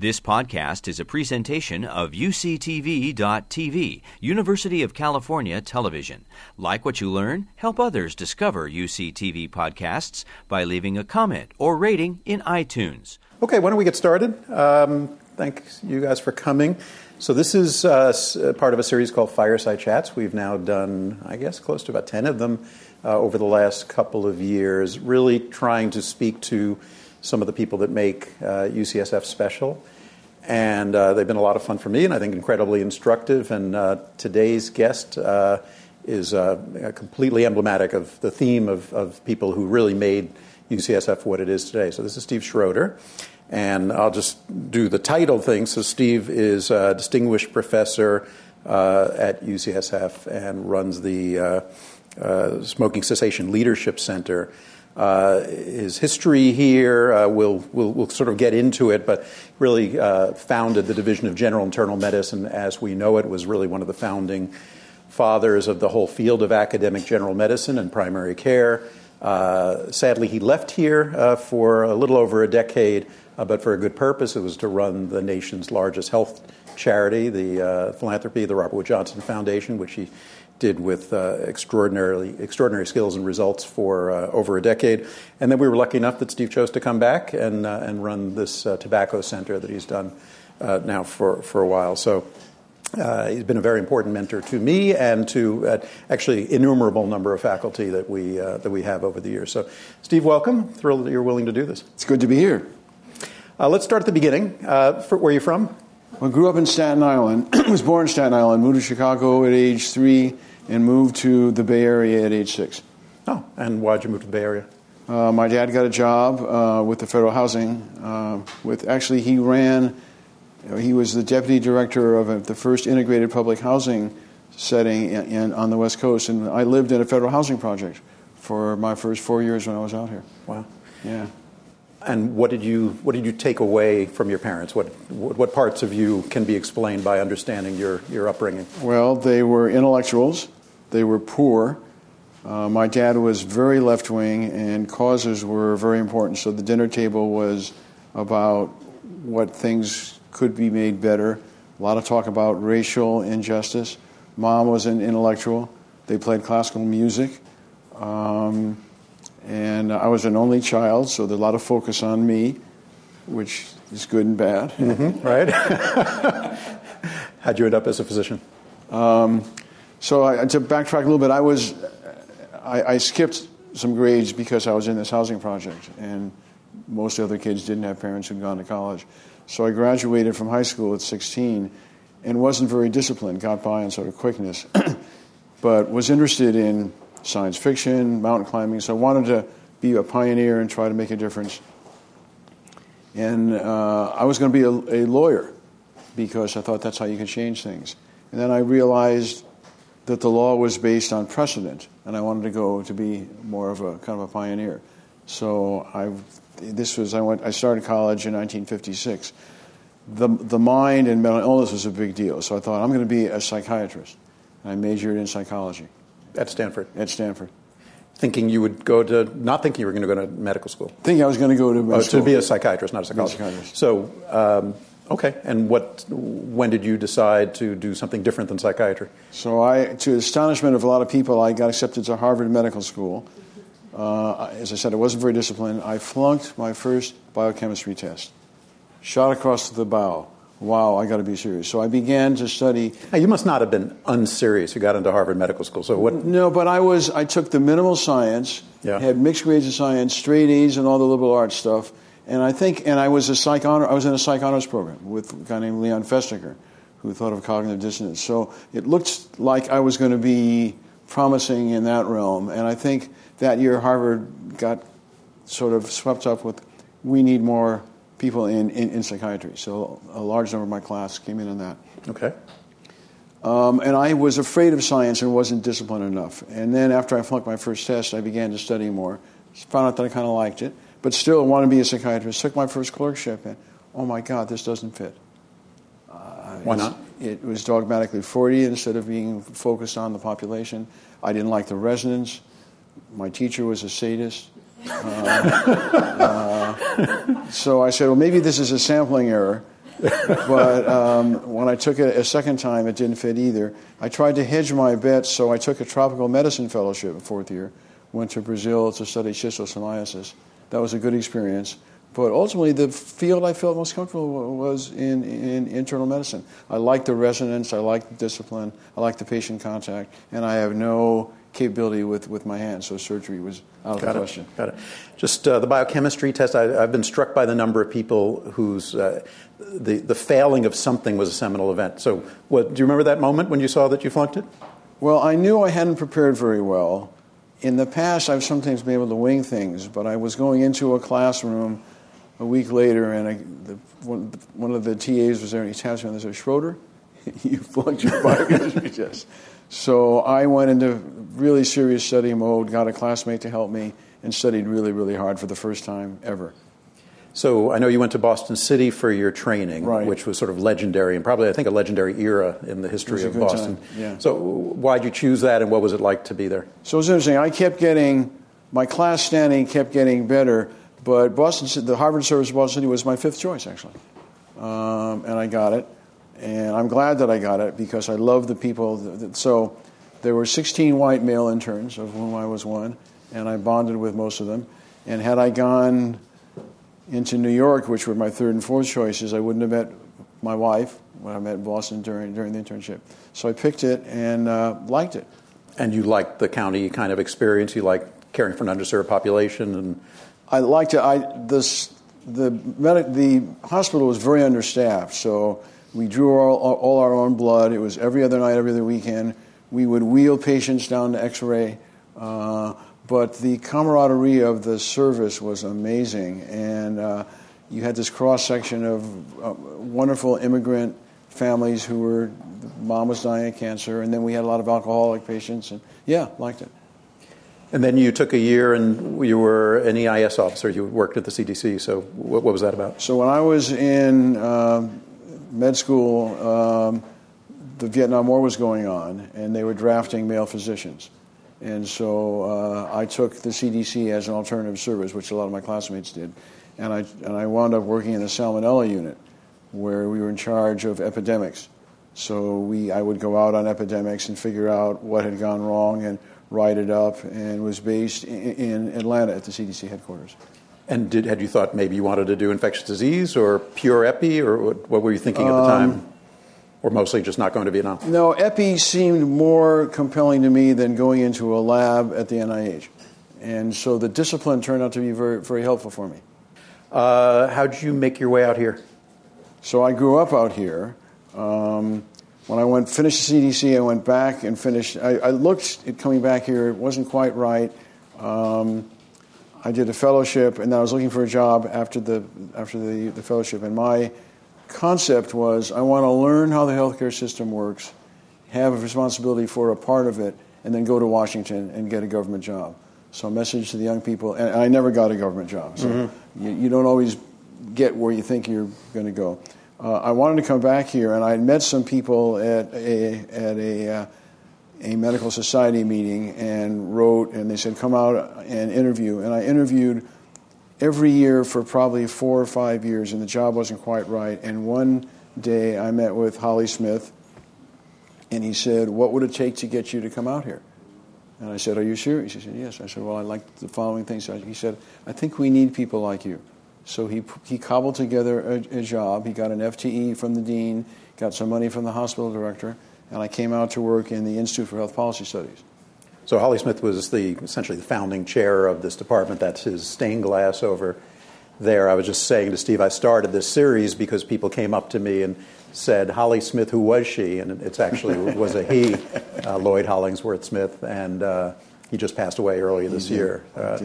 This podcast is a presentation of UCTV.tv, University of California Television. Like what you learn, help others discover UCTV podcasts by leaving a comment or rating in iTunes. Okay, why don't we get started? Um, thanks you guys for coming. So, this is uh, part of a series called Fireside Chats. We've now done, I guess, close to about 10 of them uh, over the last couple of years, really trying to speak to some of the people that make uh, UCSF special. And uh, they've been a lot of fun for me, and I think incredibly instructive. And uh, today's guest uh, is uh, completely emblematic of the theme of, of people who really made UCSF what it is today. So this is Steve Schroeder. And I'll just do the title thing. So Steve is a distinguished professor uh, at UCSF and runs the Smoking Cessation Leadership Center uh, his history here. Uh, we'll, we'll, we'll, sort of get into it, but really uh, founded the Division of General Internal Medicine as we know it, was really one of the founding fathers of the whole field of academic general medicine and primary care. Uh, sadly, he left here uh, for a little over a decade, but for a good purpose. It was to run the nation's largest health charity, the philanthropy, the Robert Wood Johnson Foundation, which he did with uh, extraordinarily extraordinary skills and results for uh, over a decade. And then we were lucky enough that Steve chose to come back and uh, and run this uh, tobacco center that he's done uh, now for for a while. So. Uh, he's been a very important mentor to me and to actually innumerable number of faculty that we that we have over the years. So, Steve, welcome. Thrilled that you're willing to do this. It's good to be here. let's start at the beginning. For, where are you from? I grew up in Staten Island. was born in Staten Island. Moved to Chicago at age three and moved to the Bay Area at age six. Oh, and why'd you move to the Bay Area? Uh, my dad got a job uh, with the federal housing. Uh, with actually, he ran. He was the deputy director of the first integrated public housing setting in, in, on the West Coast, and I lived in a federal housing project for my first four years when I was out here. Wow. Yeah. And what did you what did you take away from your parents? What what parts of you can be explained by understanding your your upbringing? Well, they were intellectuals. They were poor. Uh, my dad was very left wing, and causes were very important. So the dinner table was about what things could be made better. A lot of talk about racial injustice. Mom was an intellectual. They played classical music. Um, and I was an only child, so there's a lot of focus on me, which is good and bad. Mm-hmm, right? How'd you end up as a physician? Um, so I, to backtrack a little bit, I was I, I, skipped some grades because I was in this housing project, and most other kids didn't have parents who'd gone to college. So I graduated from high school at 16 and wasn't very disciplined, got by on sort of quickness, but was interested in science fiction, mountain climbing. So I wanted to be a pioneer and try to make a difference. And uh, I was going to be a, a lawyer because I thought that's how you can change things. And then I realized that the law was based on precedent, and I wanted to go to be more of a kind of a pioneer. So I, this was I went. I started college in 1956. The the mind and mental illness was a big deal, so I thought I'm going to be a psychiatrist. I majored in psychology at Stanford. At Stanford. Thinking you would go to, not thinking you were going to go to medical school. Thinking I was going to go to medical oh, school. To be a psychiatrist, not a psychologist. Psychiatrist. So um, Okay, and what? When did you decide to do something different than psychiatry? So, I, to the astonishment of a lot of people, I got accepted to Harvard Medical School. Uh, as I said, I wasn't very disciplined. I flunked my first biochemistry test. Shot across the bow. Wow, I got to be serious. So I began to study. Now, you must not have been unserious. You got into Harvard Medical School. So what? No, but I was. I took the minimal science. Yeah. Had mixed grades in science, straight A's, and all the liberal arts stuff and I think, and I was a psych honor, I was in a psych honors program with a guy named Leon Festinger, who thought of cognitive dissonance. So it looked like I was going to be promising in that realm. And I think that year Harvard got sort of swept up with, we need more people in, in, in psychiatry. So a large number of my class came in on that. Okay. Um, and I was afraid of science and wasn't disciplined enough. And then after I flunked my first test, I began to study more. Found out that I kind of liked it but still wanted to be a psychiatrist. Took my first clerkship, and oh my God, this doesn't fit. Uh, Why not? It was dogmatically 40 instead of being focused on the population. I didn't like the residents. My teacher was a sadist. Uh, uh, so I said, well, maybe this is a sampling error. but um, when I took it a second time, it didn't fit either. I tried to hedge my bets, so I took a tropical medicine fellowship in fourth year. Went to Brazil to study schistosomiasis. That was a good experience. But ultimately, the field I felt most comfortable was in, in internal medicine. I like the resonance, I like the discipline, I like the patient contact, and I have no capability with, with my hands, so surgery was out of Got the it. question. Got it. Just uh, the biochemistry test. I, have been struck by the number of people whose uh, the the failing of something was a seminal event. So, what do you remember that moment when you saw that you flunked it? Well, I knew I hadn't prepared very well. In the past, I've sometimes been able to wing things, but I was going into a classroom a week later, and I, the, one, one, of the TAs was there, and he taps me on and said, Schroeder, you flunked your biochemistry test. So I went into really serious study mode, got a classmate to help me, and studied really, really hard for the first time ever. So I know you went to Boston City for your training, right. which was sort of legendary and probably I think a legendary era in the history of Boston. Time. Yeah. So why'd you choose that, and what was it like to be there? So it was interesting. I kept getting my class standing kept getting better, but Boston, the Harvard Service of Boston City was my fifth choice actually, um, and I got it. And I'm glad that I got it because I love the people. So there were 16 white male interns, of whom I was one, and I bonded with most of them. And had I gone into New York, which were my third and fourth choices, I wouldn't have met my wife when I met in Boston during, during the internship. So I picked it and uh, liked it. And you liked the county kind of experience? You liked caring for an underserved population? and I liked it. I, this, the, medic, the hospital was very understaffed, so we drew all, all, our own blood. It was every other night, every other weekend. We would wheel patients down to x ray. Uh, but the camaraderie of the service was amazing. And uh, you had this cross section of uh, wonderful immigrant families who were, mom was dying of cancer, and then we had a lot of alcoholic patients. And yeah, liked it. And then you took a year and you were an EIS officer. You worked at the CDC. So what, what was that about? So when I was in um, med school, um, the Vietnam War was going on, and they were drafting male physicians. And so uh, I took the CDC as an alternative service, which a lot of my classmates did. And I, and I wound up working in the Salmonella unit, where we were in charge of epidemics. So we, I would go out on epidemics and figure out what had gone wrong and write it up, and was based in, in Atlanta at the CDC headquarters. And did, had you thought maybe you wanted to do infectious disease or pure epi, or what, what were you thinking at the time? Um, or mostly just not going to Vietnam? No, epi seemed more compelling to me than going into a lab at the NIH. And so the discipline turned out to be very, very helpful for me. Uh, how did you make your way out here? So I grew up out here. Um, when I went finished the CDC, I went back and finished. I, I looked at coming back here. It wasn't quite right. Um, I did a fellowship, and then I was looking for a job after the after the, the fellowship. And my concept was I want to learn how the healthcare system works, have a responsibility for a part of it, and then go to Washington and get a government job. So, a message to the young people, and I never got a government job, so mm-hmm. you, you, don't always get where you think you're going to go. Uh, I wanted to come back here, and I had met some people at a at a uh, a medical society meeting and wrote, and they said, "Come out and interview." And I interviewed every year for probably four or five years, and the job wasn't quite right. And one day I met with Holly Smith, and he said, What would it take to get you to come out here? And I said, Are you serious? He said, Yes. I said, Well, I like the following things. He said, I think we need people like you. So he, he cobbled together a, a job. He got an FTE from the dean, got some money from the hospital director, and I came out to work in the Institute for Health Policy Studies. So Holly Smith was the essentially the founding chair of this department. That's his stained glass over there. I was just saying to Steve, I started this series because people came up to me and said, "Holly Smith, who was she?" And it's actually was a he, uh, Lloyd Hollingsworth Smith, and uh, he just passed away earlier this year. Uh,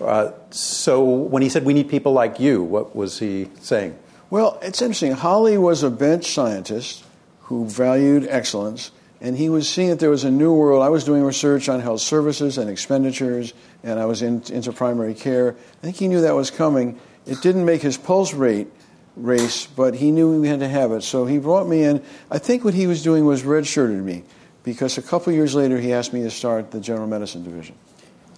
uh, so when he said we need people like you, what was he saying? Well, it's interesting. Holly was a bench scientist who valued excellence and he was seeing that there was a new world. I was doing research on health services and expenditures, and I was in, into primary care. I think he knew that was coming. It didn't make his pulse rate race, but he knew we had to have it. So he brought me in. I think what he was doing was redshirted me, because a couple years later he asked me to start the general medicine division.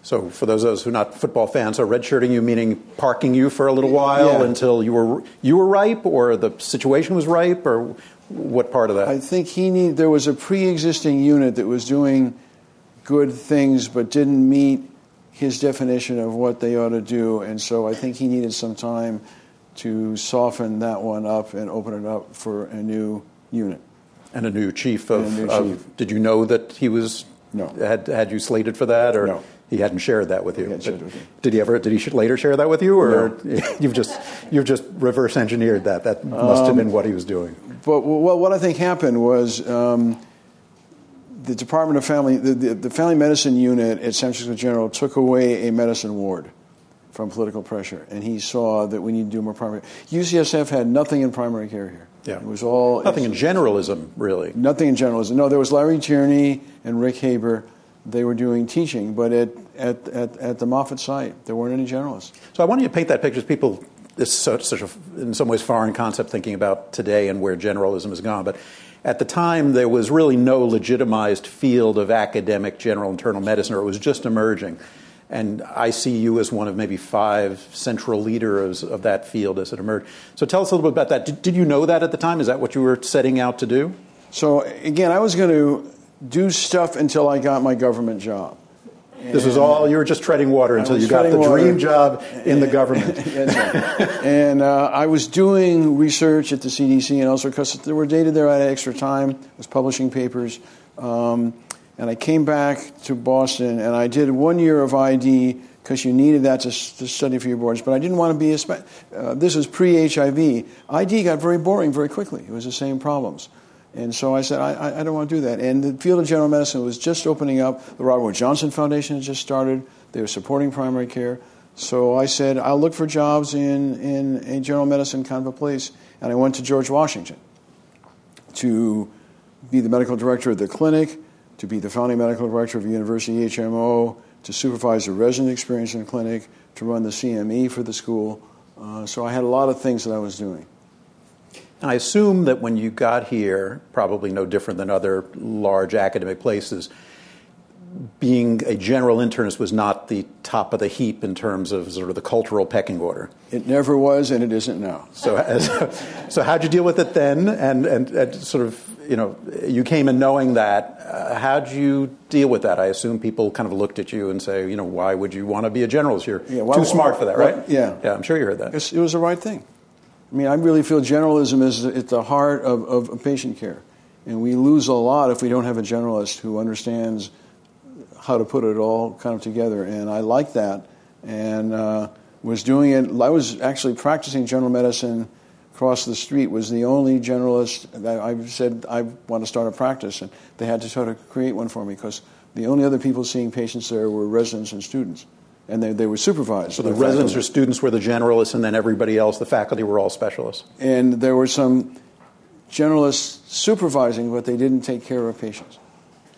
So, for those of us who are not football fans, so redshirting you meaning parking you for a little while Yeah. until you were you were ripe, or the situation was ripe, or what part of that? I think he need. There was a pre-existing unit that was doing good things, but didn't meet his definition of what they ought to do, and so I think he needed some time to soften that one up and open it up for a new unit. and a new chief of, new of- Did you know that he was? No. Had had you slated for that, or No. He hadn't shared that with you? He with. Did he ever? Did he later share that with you, or you've just you've just reverse engineered that? That must Um, have been what he was doing. But well, what I think happened was um, the Department of Family, the, the, the Family Medicine unit at San Francisco General took away a medicine ward from political pressure, and he saw that we need to do more primary. UCSF had nothing in primary care here. Yeah. it was all Nothing in generalism, really. nothing in generalism. No, there was Larry Tierney and Rick Haber. They were doing teaching, but at, at, at, at the Moffitt site, there weren't any generalists. So I want you to paint that picture. As people, it's such, such a, in some ways, foreign concept thinking about today and where generalism has gone. But at the time, there was really no legitimized field of academic general internal medicine, or it was just emerging. And I see you as one of maybe five central leaders of that field as it emerged. So tell us a little bit about that. Did, did you know that at the time? Is that what you were setting out to do? So again, I was going to do stuff until I got my government job. This was all, you were just treading water until you got the water. dream job in the government. And uh, I was doing research at the CDC, and also because there were data there, I had extra time. I was publishing papers, um, and I came back to Boston, and I did one year of ID because you needed that to, to study for your boards. But I didn't want to be a. Spe- uh, this was pre-HIV. ID got very boring very quickly. It was the same problems. And so I said, I, I- don't want to do that. And the field of general medicine was just opening up. The Robert Wood Johnson Foundation had just started. They were supporting primary care. So I said, I'll look for jobs in, in a general medicine kind of a place. And I went to George Washington to be the medical director of the clinic, to be the founding medical director of a university HMO, to supervise the resident experience in the clinic, to run the CME for the school. Uh, so I had a lot of things that I was doing. I assume that when you got here, probably no different than other large academic places, being a general internist was not the top of the heap in terms of sort of the cultural pecking order. It never was, and it isn't now. So, as, so how'd you deal with it then? And, and, and sort of, you know, you came in knowing that. Uh, how'd you deal with that? I assume people kind of looked at you and say, you know, why would you want to be a generalist? You're Yeah, why- too smart for that, right? yeah. Yeah, I'm sure you heard that. It's- It was the right thing. I mean, I really feel generalism is at the heart of, of patient care. And we lose a lot if we don't have a generalist who understands how to put it all kind of together. And I like that. And uh, was doing it. I was actually practicing general medicine across the street. Was the only generalist that I said I want to start a practice, and they had to sort of create one for me because the only other people seeing patients there were residents and students, and they, they were supervised. So the residents faculty. or students were the generalists, and then everybody else, the faculty, were all specialists. and there were some generalists supervising, but they didn't take care of patients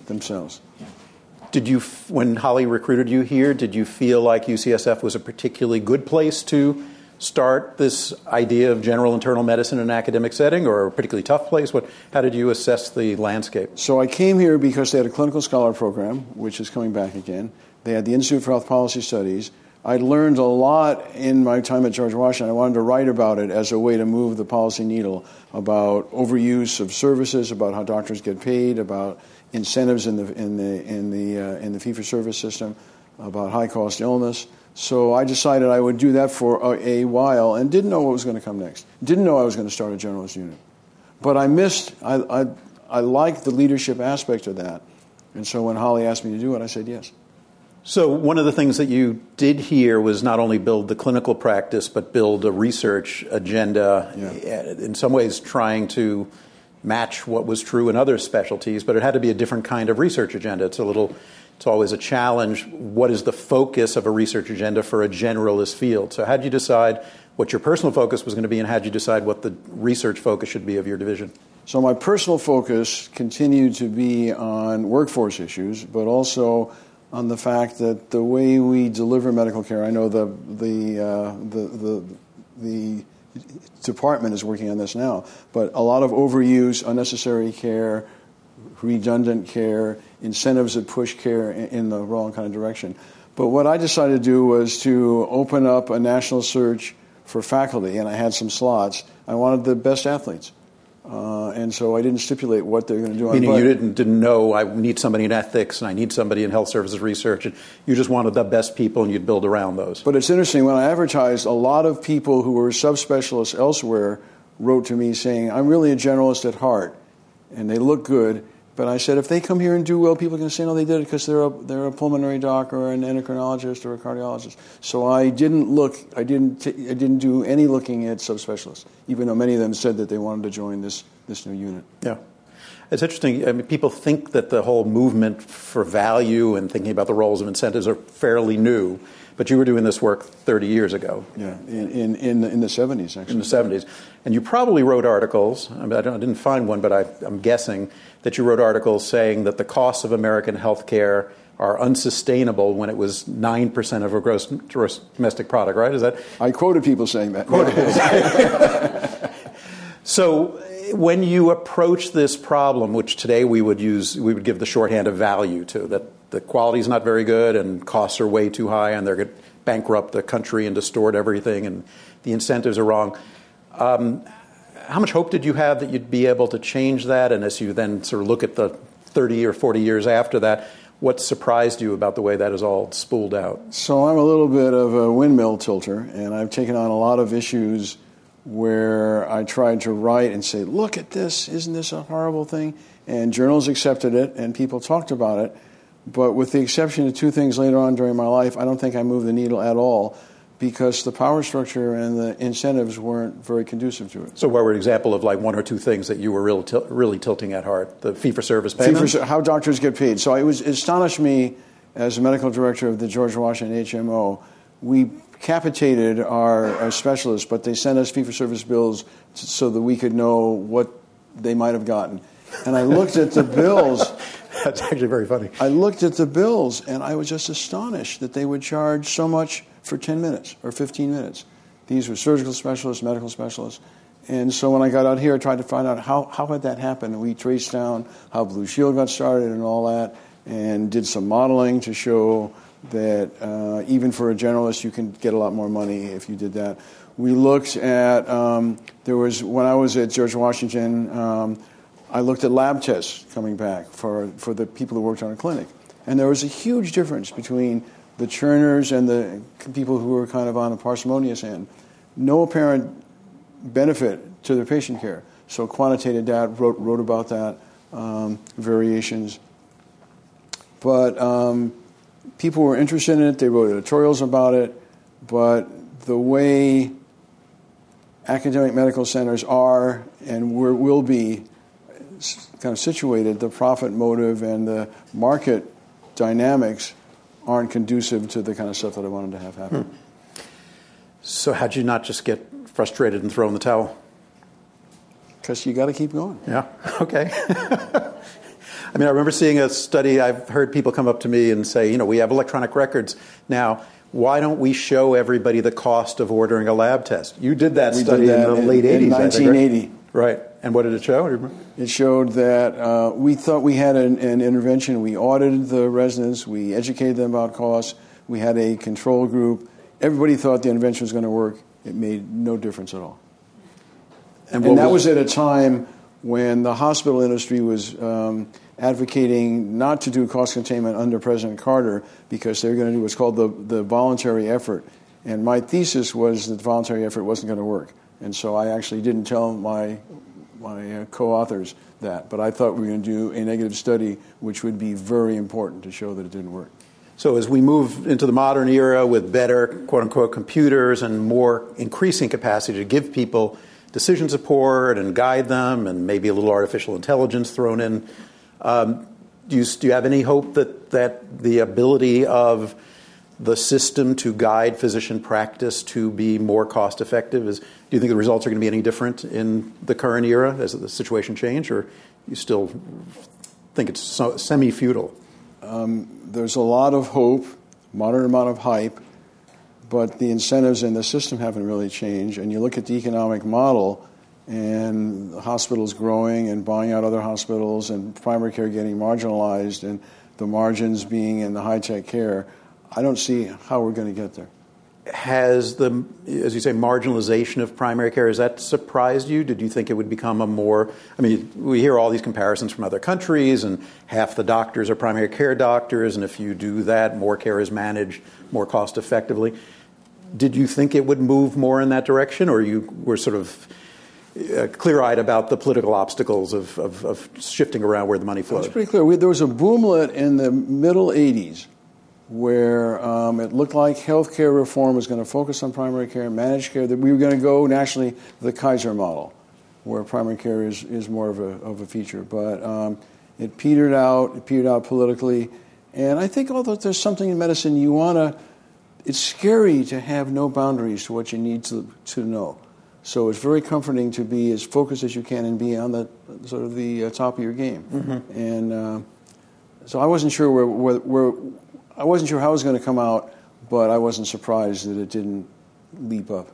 themselves. Did you, when Holly recruited you here, did you feel like UCSF was a particularly good place to start this idea of general internal medicine in an academic setting, or a particularly tough place? What, how did you assess the landscape? So I came here because they had a clinical scholar program, which is coming back again. They had the Institute for Health Policy Studies. I learned a lot in my time at George Washington. I wanted to write about it as a way to move the policy needle about overuse of services, about how doctors get paid, about incentives in the in the in the uh, in the fee for service system, about high cost illness. So I decided I would do that for a, a while and didn't know what was going to come next. Didn't know I was going to start a generalist unit. But I missed, I, I, I liked the leadership aspect of that. And so when Holly asked me to do it, I said yes. So, one of the things that you did here was not only build the clinical practice, but build a research agenda, Yeah. in some ways trying to match what was true in other specialties, but it had to be a different kind of research agenda. It's a little, it's always a challenge. What is the focus of a research agenda for a generalist field? So, how did you decide what your personal focus was going to be, and how did you decide what the research focus should be of your division? So my personal focus continued to be on workforce issues, but also on the fact that the way we deliver medical care, I know the, the, uh, the, the, the department is working on this now, but a lot of overuse, unnecessary care, redundant care, incentives that push care in, the wrong kind of direction. But what I decided to do was to open up a national search for faculty, and I had some slots. I wanted the best athletes. Uh, and so I didn't stipulate what they're going to do. Meaning you didn't didn't know I need somebody in ethics and I need somebody in health services research, and you just wanted the best people, and you'd build around those. But it's interesting when I advertised, a lot of people who were subspecialists elsewhere wrote to me saying, "I'm really a generalist at heart, and they look good." But I said, if they come here and do well, people can say, no, they did it because they're a, they're a pulmonary doc or an endocrinologist or a cardiologist. So I didn't look, I didn't, t- I didn't do any looking at subspecialists, even though many of them said that they wanted to join this, this new unit. Yeah. It's interesting. I mean, people think that the whole movement for value and thinking about the roles of incentives are fairly new. But you were doing this work 30 years ago. Yeah, in, in, in, the, in the 70s, actually. In the 70s. And you probably wrote articles, I, mean, I, I didn't find one, but I, I'm guessing that you wrote articles saying that the costs of American health care are unsustainable when it was 9% of our gross, gross, domestic product, right? Is that? I quoted people saying that. Quoted people so when you approach this problem, which today we would use, we would give the shorthand of value to, that the quality is not very good and costs are way too high and they're going to bankrupt the country and distort everything and the incentives are wrong. Um, how much hope did you have that you'd be able to change that? And as you then sort of look at the 30 or 40 years after that, what surprised you about the way that is all spooled out? So I'm a little bit of a windmill tilter, and I've taken on a lot of issues where I tried to write and say, look at this, isn't this a horrible thing? And journals accepted it, and people talked about it. But with the exception of two things later on during my life, I don't think I moved the needle at all because the power structure and the incentives weren't very conducive to it. So, what were an example of like one or two things that you were really, til- really tilting at heart? The fee for service payment? For, how doctors get paid. So, it, was, it astonished me as a medical director of the George Washington HMO. We capitated our, our specialists, but they sent us fee for service bills to, so that we could know what they might have gotten. And I looked at the bills. That's actually very funny. I looked at the bills and I was just astonished that they would charge so much for 10 minutes or 15 minutes. These were surgical specialists, medical specialists. And so when I got out here, I tried to find out how, how had that happened. And we traced down how Blue Shield got started and all that, and did some modeling to show that uh, even for a generalist, you can get a lot more money if you did that. We looked at, um, there was, when I was at George Washington, um, I looked at lab tests coming back for, for the people who worked on a clinic. And there was a huge difference between the churners and the people who were kind of on the parsimonious end. No apparent benefit to their patient care. So quantitative data wrote, wrote about that, um, variations. But um, people were interested in it. They wrote editorials about it. But the way academic medical centers are and will be kind of situated, the profit motive and the market dynamics aren't conducive to the kind of stuff that I wanted to have happen. Hmm. So, how'd you not just get frustrated and throw in the towel? Because you got to keep going. Yeah, okay. I mean, I remember seeing a study, I've heard people come up to me and say, you know, we have electronic records now. Why don't we show everybody the cost of ordering a lab test? You did that we study did that in the in, late in 80s. 1980. Think, right? right? And what did it show? It showed that uh, we thought we had an, an, intervention. We audited the residents, we educated them about costs, we had a control group. Everybody thought the intervention was going to work. It made no difference at all. And, and that was, was, at a time when the hospital industry was um, advocating not to do cost containment under President Carter because they were going to do what's called the, the voluntary effort. And my thesis was that the voluntary effort wasn't going to work. And so I actually didn't tell my, my uh, co authors that. But I thought we were going to do a negative study, which would be very important to show that it didn't work. So, as we move into the modern era with better, quote unquote, computers and more increasing capacity to give people decision support and guide them, and maybe a little artificial intelligence thrown in, um, do, you, do you have any hope that, that the ability of the system to guide physician practice to be more cost effective? Is, do you think the results are going to be any different in the current era as the situation change, or you still think it's so, semi futile? Um, there's a lot of hope, moderate amount of hype, but the incentives in the system haven't really changed. And you look at the economic model, and hospitals growing and buying out other hospitals, and primary care getting marginalized, and the margins being in the high tech care. I don't see how we're going to get there. Has the, as you say, marginalization of primary care, has that surprised you? Did you think it would become a more, I mean, we hear all these comparisons from other countries, and half the doctors are primary care doctors, and if you do that, more care is managed more cost effectively. Did you think it would move more in that direction, or you were sort of uh, clear-eyed about the political obstacles of, of, of shifting around where the money flows? It's pretty clear. We, there was a boomlet in the middle 80s where um, it looked like healthcare reform was going to focus on primary care, managed care, that we were going to go nationally the Kaiser model, where primary care is, is more of a, of a feature. But um, it petered out, it petered out politically. And I think although there's something in medicine you want to, it's scary to have no boundaries to what you need to, to know. So it's very comforting to be as focused as you can and be on the sort of the uh, top of your game. Mm-hmm. And uh, so I wasn't sure where, where, where I wasn't sure how it was going to come out, but I wasn't surprised that it didn't leap up.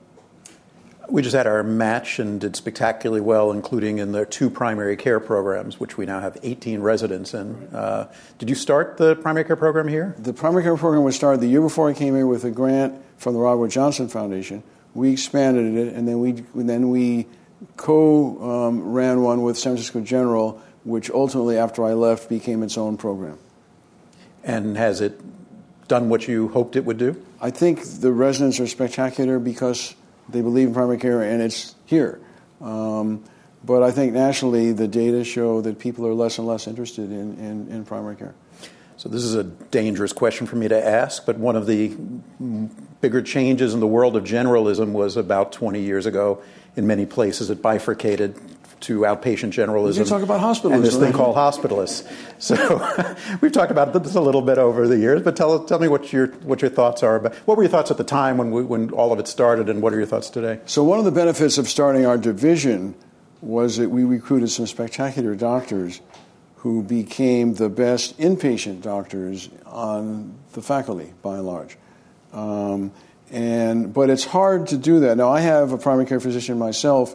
We just had our match and did spectacularly well, including in the two primary care programs, which we now have 18 residents in. Uh, did you start the primary care program here? The primary care program was started the year before I came here with a grant from the Robert Johnson Foundation. We expanded it, and then we then we co-ran um, one with San Francisco General, which ultimately, after I left, became its own program. And has it done what you hoped it would do? I think the residents are spectacular because they believe in primary care and it's here. Um, but I think nationally, the data show that people are less and less interested in, in, in, primary care. So, this is a dangerous question for me to ask, but one of the bigger changes in the world of generalism was about 20 years ago. In many places, it bifurcated to outpatient generalism. You talk about hospitalists. And this right? thing called hospitalists. So we've talked about this a little bit over the years, but tell, tell me what your, what your thoughts are about, what were your thoughts at the time when, we, when all of it started, and what are your thoughts today? So one of the benefits of starting our division was that we recruited some spectacular doctors who became the best inpatient doctors on the faculty, by and large. Um, and, but it's hard to do that. Now, I have a primary care physician myself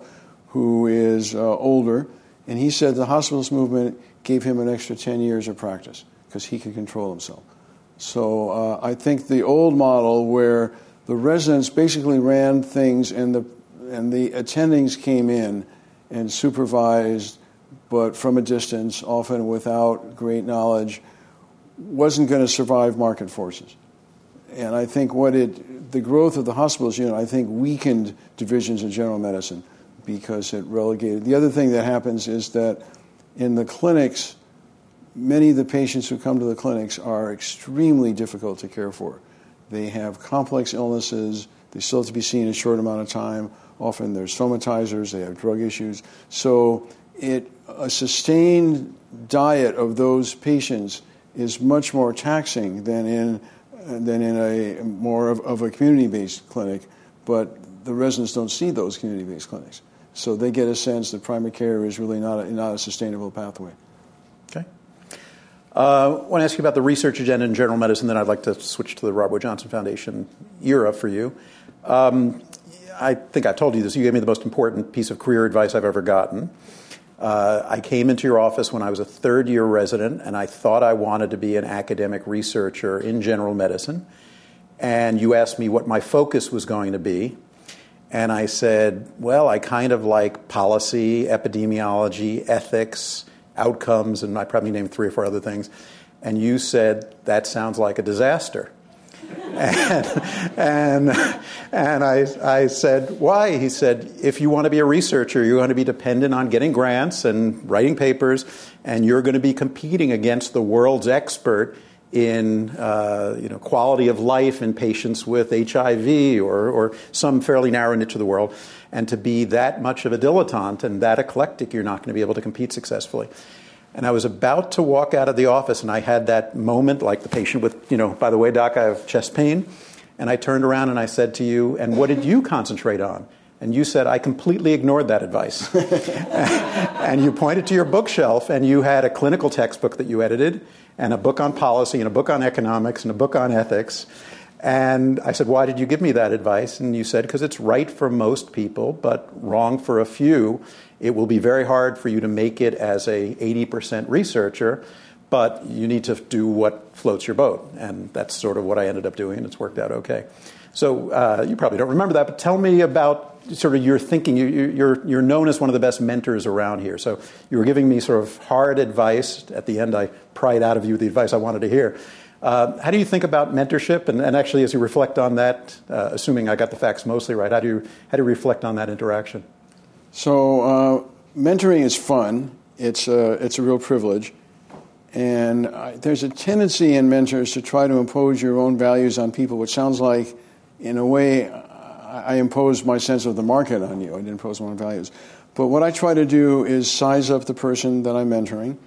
who is uh, older, and he said the hospitalist movement gave him an extra 10 years of practice because he could control himself. So uh, I think the old model where the residents basically ran things and the, and the attendings came in and supervised, but from a distance, often without great knowledge, wasn't going to survive market forces. And I think what it, the growth of the hospitals unit, I think weakened divisions of general medicine because it relegated. The other thing that happens is that in the clinics, many of the patients who come to the clinics are extremely difficult to care for. They have complex illnesses, they still have to be seen in a short amount of time. Often they're somatizers, they have drug issues. So it, a sustained diet of those patients is much more taxing than in, than in a more of, of a community based clinic, but the residents don't see those community based clinics. So they get a sense that primary care is really not a, not a sustainable pathway. Okay. Uh, I want to ask you about the research agenda in general medicine, then I'd like to switch to the Robert Johnson Foundation era for you. Um, I think I told you this. You gave me the most important piece of career advice I've ever gotten. Uh, I came into your office when I was a third year resident, and I thought I wanted to be an academic researcher in general medicine. And you asked me what my focus was going to be. And I said, well, I kind of like policy, epidemiology, ethics, outcomes, and I probably named three or four other things. And you said, that sounds like a disaster. and and, and I, I said, why? He said, if you want to be a researcher, you're going to be dependent on getting grants and writing papers, and you're going to be competing against the world's expert in uh, you know, quality of life in patients with HIV or, or some fairly narrow niche of the world. And to be that much of a dilettante and that eclectic, you're not going to be able to compete successfully. And I was about to walk out of the office, and I had that moment, like the patient with, you know, by the way, doc, I have chest pain. And I turned around and I said to you, and what did you concentrate on? And you said, I completely ignored that advice. and you pointed to your bookshelf, and you had a clinical textbook that you edited, and a book on policy, and a book on economics, and a book on ethics. And I said, Why did you give me that advice? And you said, Because it's right for most people, but wrong for a few. It will be very hard for you to make it as a 80% researcher, but you need to do what floats your boat. And that's sort of what I ended up doing, and it's worked out okay. So uh, you probably don't remember that, but tell me about sort of your thinking. You, you're, you're known as one of the best mentors around here. So you were giving me sort of hard advice. At the end, I pried out of you the advice I wanted to hear. Uh, how do you think about mentorship? And, and, actually, as you reflect on that, uh, assuming I got the facts mostly right, how do you, how do you reflect on that interaction? So, uh, mentoring is fun. It's a, it's a real privilege. And I, there's a tendency in mentors to try to impose your own values on people, which sounds like, in a way, I impose my sense of the market on you. I didn't impose my own values. But what I try to do is size up the person that I'm mentoring,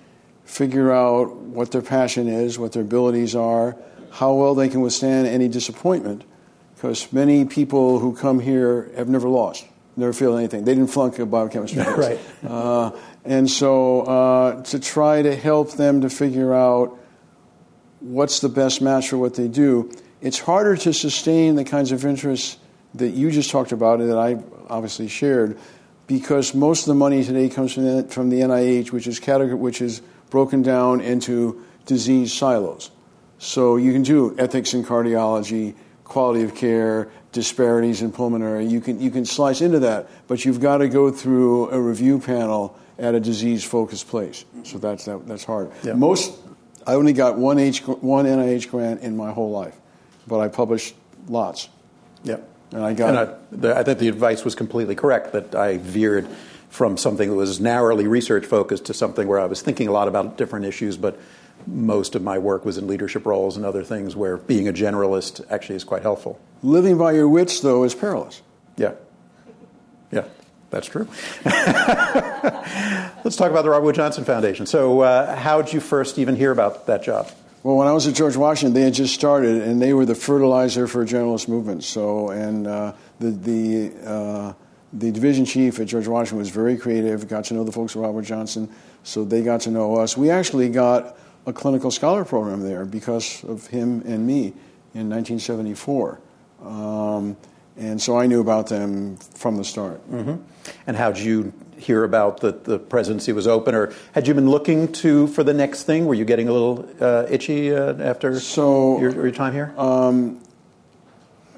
figure out what their passion is, what their abilities are, how well they can withstand any disappointment. Because many people who come here have never lost, never failed anything. They didn't flunk a biochemistry course. right. Uh, and so uh, to try to help them to figure out what's the best match for what they do, it's harder to sustain the kinds of interests that you just talked about and that I obviously shared, because most of the money today comes from the, from the NIH, which is category, which is broken down into disease silos. So you can do ethics in cardiology, quality of care, disparities in pulmonary. You can you can slice into that, but you've got to go through a review panel at a disease focused place. So that's that, that's hard. Yeah. Most I only got one H, one NIH grant in my whole life, but I published lots. Yep. And I got. And I, the, I think the advice was completely correct. That I veered from something that was narrowly research focused to something where I was thinking a lot about different issues, but most of my work was in leadership roles and other things where being a generalist actually is quite helpful. Living by your wits, though, is perilous. Yeah. Yeah, that's true. Let's talk about the Robert Wood Johnson Foundation. So, uh, how did you first even hear about that job? Well, when I was at George Washington, they had just started, and they were the fertilizer for a generalist movements. So, and uh, the the uh, the division chief at George Washington was very creative. Got to know the folks at Robert Johnson, so they got to know us. We actually got a clinical scholar program there because of him and me in 1974. Um, and so I knew about them from the start. Mm-hmm. And how did you hear about that the presidency was open, or had you been looking to for the next thing? Were you getting a little uh, itchy uh, after so, your, your, time here? Um,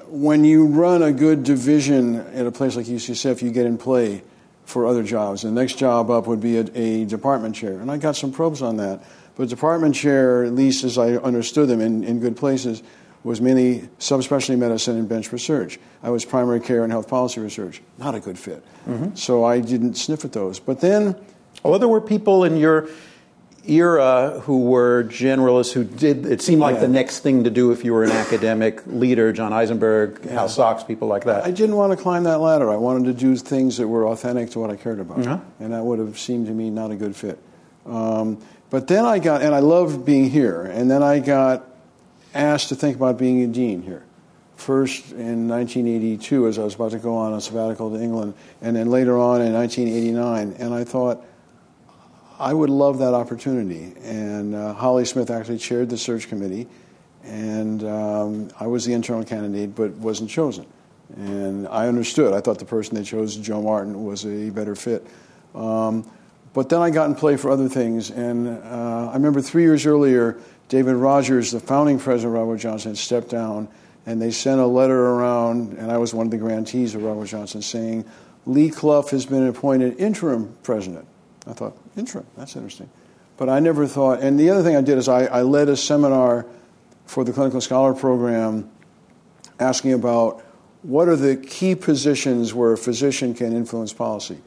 when you run a good division at a place like UCSF, you get in play for other jobs. The next job up would be a, a department chair, and I got some probes on that. But department chair, at least as I understood them in, in good places, was mainly subspecialty medicine and bench research. I was primary care and health policy research. Not a good fit. Mm-hmm. So I didn't sniff at those. But then. Oh, there were people in your era who were generalists who did, it seemed like yeah. the next thing to do if you were an academic leader, John Eisenberg, yeah. Hal Sox, people like that. I didn't want to climb that ladder. I wanted to do things that were authentic to what I cared about. Mm-hmm. And that would have seemed to me not a good fit. Um, but then I got, and I loved being here, and then I got asked to think about being a dean here. First in 1982, as I was about to go on a sabbatical to England, and then later on in 1989. And I thought, I would love that opportunity. And uh, Holly Smith actually chaired the search committee, and um, I was the internal candidate, but wasn't chosen. And I understood. I thought the person they chose, Joe Martin, was a better fit. Um, but then I got in play for other things, and uh, I remember three years earlier, David Rogers, the founding president of Robert Johnson, stepped down, and they sent a letter around, and I was one of the grantees of Robert Johnson, saying, Lee Cluff has been appointed interim president. I thought, interim, that's interesting. But I never thought, and the other thing I did is I, I led a seminar for the clinical scholar program asking about what are the key positions where a physician can influence policy.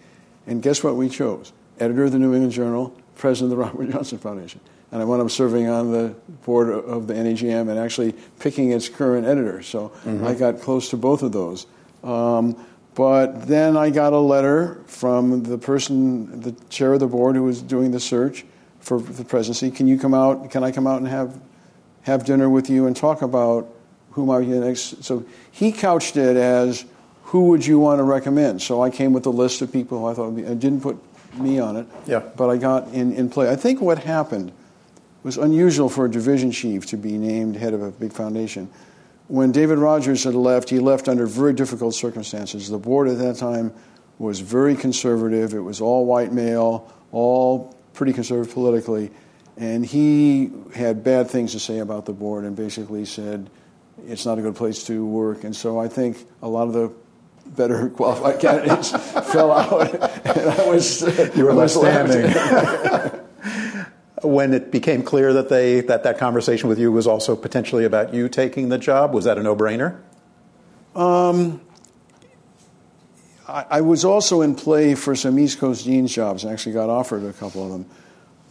And guess what we chose? Editor of the New England Journal, president of the Robert Johnson Foundation and I wound up serving on the board of the NEJM and actually picking its current editor. So mm-hmm. I got close to both of those. Um, but then I got a letter from the person, the chair of the board who was doing the search for the presidency. Can you come out? Can I come out and have have dinner with you and talk about who might be the next? So he couched it as, "Who would you want to recommend?" So I came with a list of people who I thought would be. I didn't put me on it. Yeah. But I got in, in play. I think what happened was unusual for a division chief to be named head of a big foundation. When David Rogers had left, he left under very difficult circumstances. The board at that time was very conservative. It was all white male, all pretty conservative politically. And he had bad things to say about the board and basically said it's not a good place to work. And so I think a lot of the better qualified candidates fell out, and I was you were left standing. When it became clear that they that that conversation with you was also potentially about you taking the job, was that a no-brainer? Um, I, I was also in play for some East Coast Dean's jobs. I actually got offered a couple of them.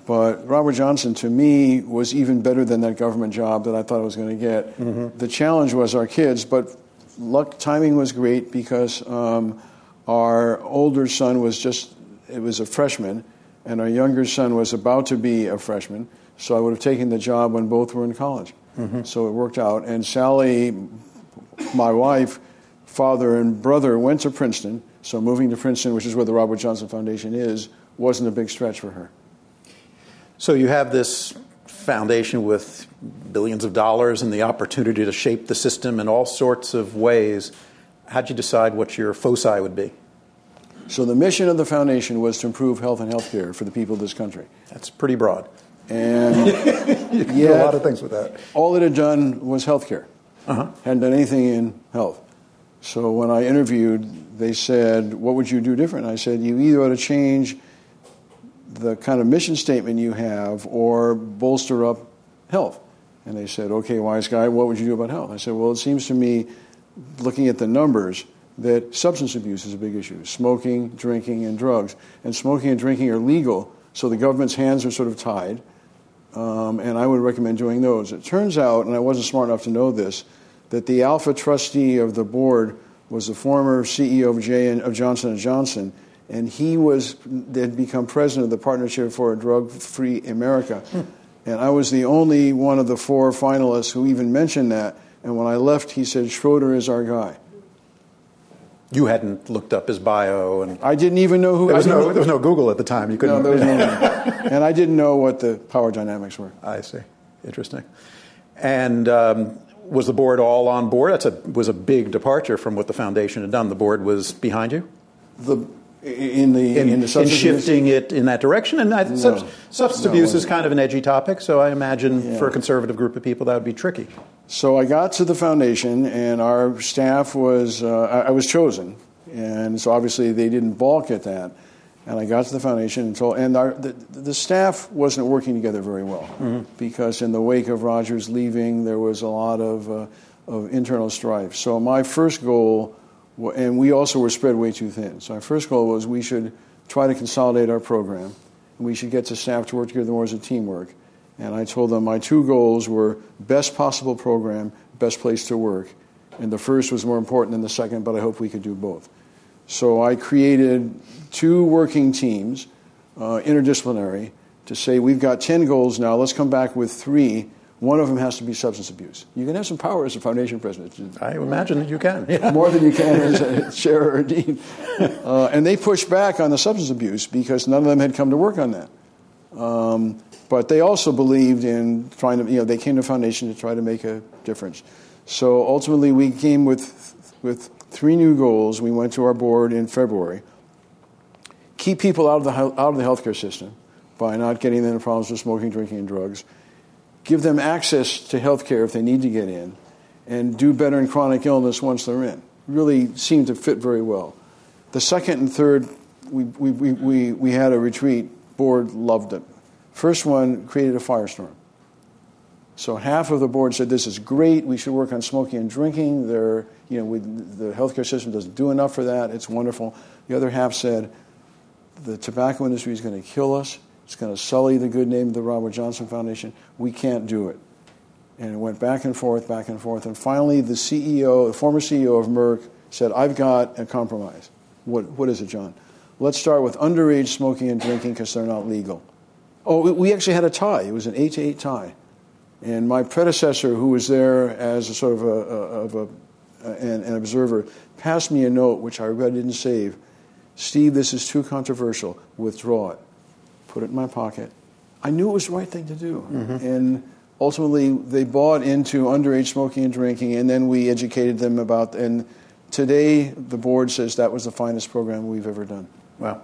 But Robert Johnson, to me, was even better than that government job that I thought I was going to get. Mm-hmm. The challenge was our kids, but luck timing was great because um, our older son was just it was a freshman, and our younger son was about to be a freshman. So I would have taken the job when both were in college. Mm-hmm. So it worked out. And Sally, my wife, father, and brother went to Princeton. So moving to Princeton, which is where the Robert Johnson Foundation is, wasn't a big stretch for her. So you have this foundation with billions of dollars and the opportunity to shape the system in all sorts of ways. How'd you decide what your foci would be? So the mission of the foundation was to improve health and health care for the people of this country. That's pretty broad. And you can do a lot of things with that. All it had done was health care. Uh-huh. Hadn't done anything in health. So when I interviewed, they said, "What would you do different?" I said, "You either ought to change the kind of mission statement you have, or bolster up health." And they said, "Okay, wise guy, what would you do about health?" I said, "Well, it seems to me, looking at the numbers." That substance abuse is a big issue smoking, drinking, and drugs. And smoking and drinking are legal, so the government's hands are sort of tied. Um, and I would recommend doing those. It turns out, and I wasn't smart enough to know this, that the alpha trustee of the board was the former CEO of, J- of Johnson & Johnson, and he was had become president of the Partnership for a Drug-Free America. Hmm. And I was the only one of the four finalists who even mentioned that. And when I left, he said, Schroeder is our guy. You hadn't looked up his bio, and I didn't even know who. There was, no, there was no Google at the time. You couldn't. No, there was no. and I didn't know what the power dynamics were. I see. Interesting. And um, was the board all on board? That's a was a big departure from what the foundation had done. The board was behind you. The in the in, in the in shifting it in that direction, and that, No. substance No, abuse is kind of an edgy topic. So I imagine Yeah. for a conservative group of people that would be tricky. So I got to the foundation, and our staff was, uh, I, I was chosen. And so obviously they didn't balk at that. And I got to the foundation and told, and our, the, the staff wasn't working together very well because in the wake of Rogers leaving, there was a lot of, uh, of internal strife. So my first goal, and we also were spread way too thin. So our first goal was we should try to consolidate our program. And we should get the staff to work together more as a teamwork. And I told them my two goals were best possible program, best place to work. And the first was more important than the second, but I hope we could do both. So I created two working teams, uh, interdisciplinary, to say we've got 10 goals now, let's come back with three. One of them has to be substance abuse. You can have some power as a foundation president. I imagine that you can. Yeah. More than you can as a chair or a dean. Uh, and they pushed back on the substance abuse because none of them had come to work on that. Um, but they also believed in trying to, you know, they came to the Foundation to try to make a difference. So ultimately, we came with, with three new goals. We went to our board in February. Keep people out of the, out of the healthcare system by not getting them into problems with smoking, drinking, and drugs. Give them access to health care if they need to get in, and do better in chronic illness once they're in. Really seemed to fit very well. The second and third, we, we, we, we, we had a retreat. Board loved it. First one created a firestorm. So half of the board said this is great. We should work on smoking and drinking. They're, you know, we, the healthcare system doesn't do enough for that. It's wonderful. The other half said the tobacco industry is going to kill us. It's going to sully the good name of the Robert Johnson Foundation. We can't do it. And it went back and forth, back and forth. And finally, the CEO, the former CEO of Merck, said, I've got a compromise. What, what is it, John? Let's start with underage smoking and drinking because they're not legal. Oh, we- actually had a tie. It was an eight to eight tie. And my predecessor, who was there as a sort of a, of a, an, an observer, passed me a note which I didn't save. Steve, this is too controversial. Withdraw it. Put it in my pocket. I knew it was the right thing to do. Mm-hmm. And ultimately, they bought into underage smoking and drinking, and then we educated them about. And today, the board says that was the finest program we've ever done. Wow.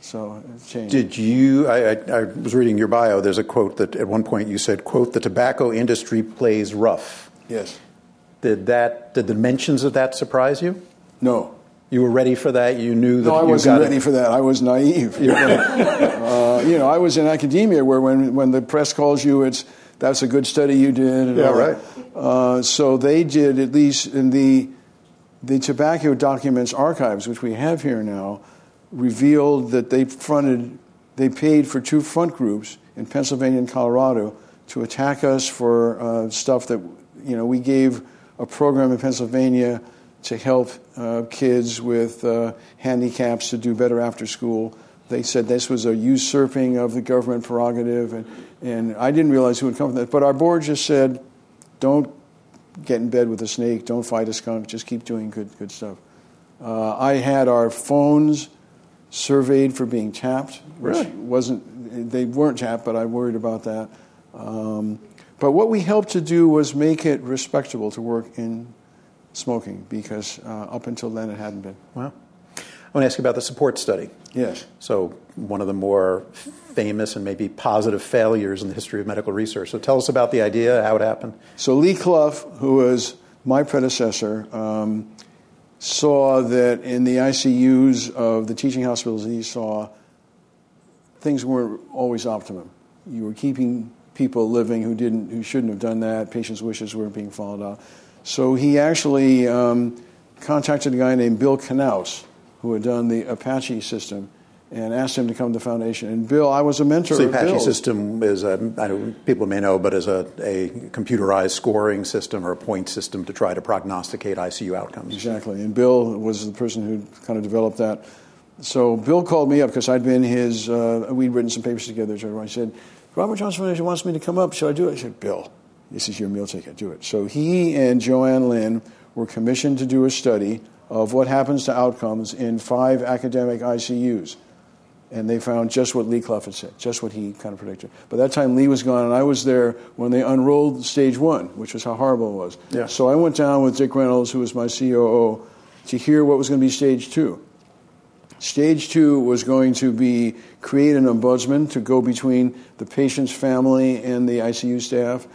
So it's changed. Did you? I, I, I was reading your bio. There's a quote that at one point you said, "quote The tobacco industry plays rough." yes. Did that? Did the mentions of that surprise you? No. You were ready for that. You knew that. No, I wasn't got ready it. for that. I was naive. uh, you know, I was in academia where when, when the press calls you, it's that's a good study you did. And Yeah, all right. Uh, so they did at least in the the tobacco documents archives, which we have here now, revealed that they fronted, they paid for two front groups in Pennsylvania and Colorado to attack us for uh, stuff that you know we gave a program in Pennsylvania to help uh, kids with uh, handicaps to do better after school. They said this was a usurping of the government prerogative, and, and I didn't realize who would come from that. But our board just said, don't get in bed with a snake, don't fight a skunk, just keep doing good, good stuff. Uh, I had our phones surveyed for being tapped, which Really? wasn't, they weren't tapped, but I worried about that. Um, but what we helped to do was make it respectable to work in smoking because uh, up until then it hadn't been. Wow. I want to ask you about the support study. Yes. So, one of the more famous and maybe positive failures in the history of medical research. So, tell us about the idea, how it happened. So Lee Cluff, who was my predecessor, um, saw that in the ICUs of the teaching hospitals he saw, things weren't always optimum. You were keeping people living who didn't, who shouldn't have done that. Patients' wishes weren't being followed out. So he actually um, contacted a guy named Bill Knaus, who had done the Apache system, and asked him to come to the foundation. And Bill, I was a mentor. So, the Apache Bill's. system is, a, I know people may know, but is a, a computerized scoring system or a point system to try to prognosticate ICU outcomes. Exactly. And Bill was the person who kind of developed that. So Bill called me up because I'd been his, uh, we'd written some papers together. So I said, Robert Johnson Foundation wants me to come up. Should I do it? I said, Bill, this is your meal ticket. Do it. So he and Joanne Lynn were commissioned to do a study of what happens to outcomes in five academic ICUs. And they found just what Lee Cluff had said, just what he kind of predicted. By that time, Lee was gone, and I was there when they unrolled stage one, which was how horrible it was. Yeah. So I went down with Dick Reynolds, who was my COO, to hear what was going to be stage two. Stage two was going to be create an ombudsman to go between the patient's family and the ICU staff,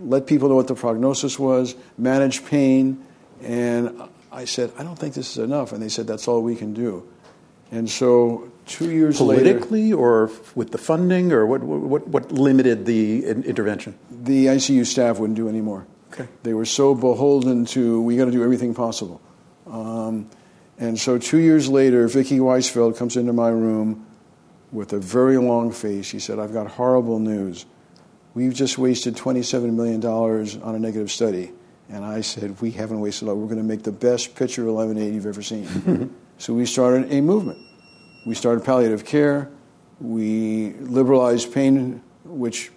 let people know what the prognosis was, manage pain. And I said, I don't think this is enough. And they said, that's all we can do. And so two years later, Politically or with the funding, or what, what, what limited the in- intervention? the ICU staff wouldn't do any more. Okay. They were so beholden to we got to do everything possible. Um, and so two years later, Vicky Weisfeld comes into my room with a very long face. She said, "I've got horrible news. We've just wasted $27 million on a negative study." And I said, "We haven't wasted a lot. We're going to make the best pitcher of lemonade you've ever seen." so we started a movement. We started palliative care. We liberalized pain, which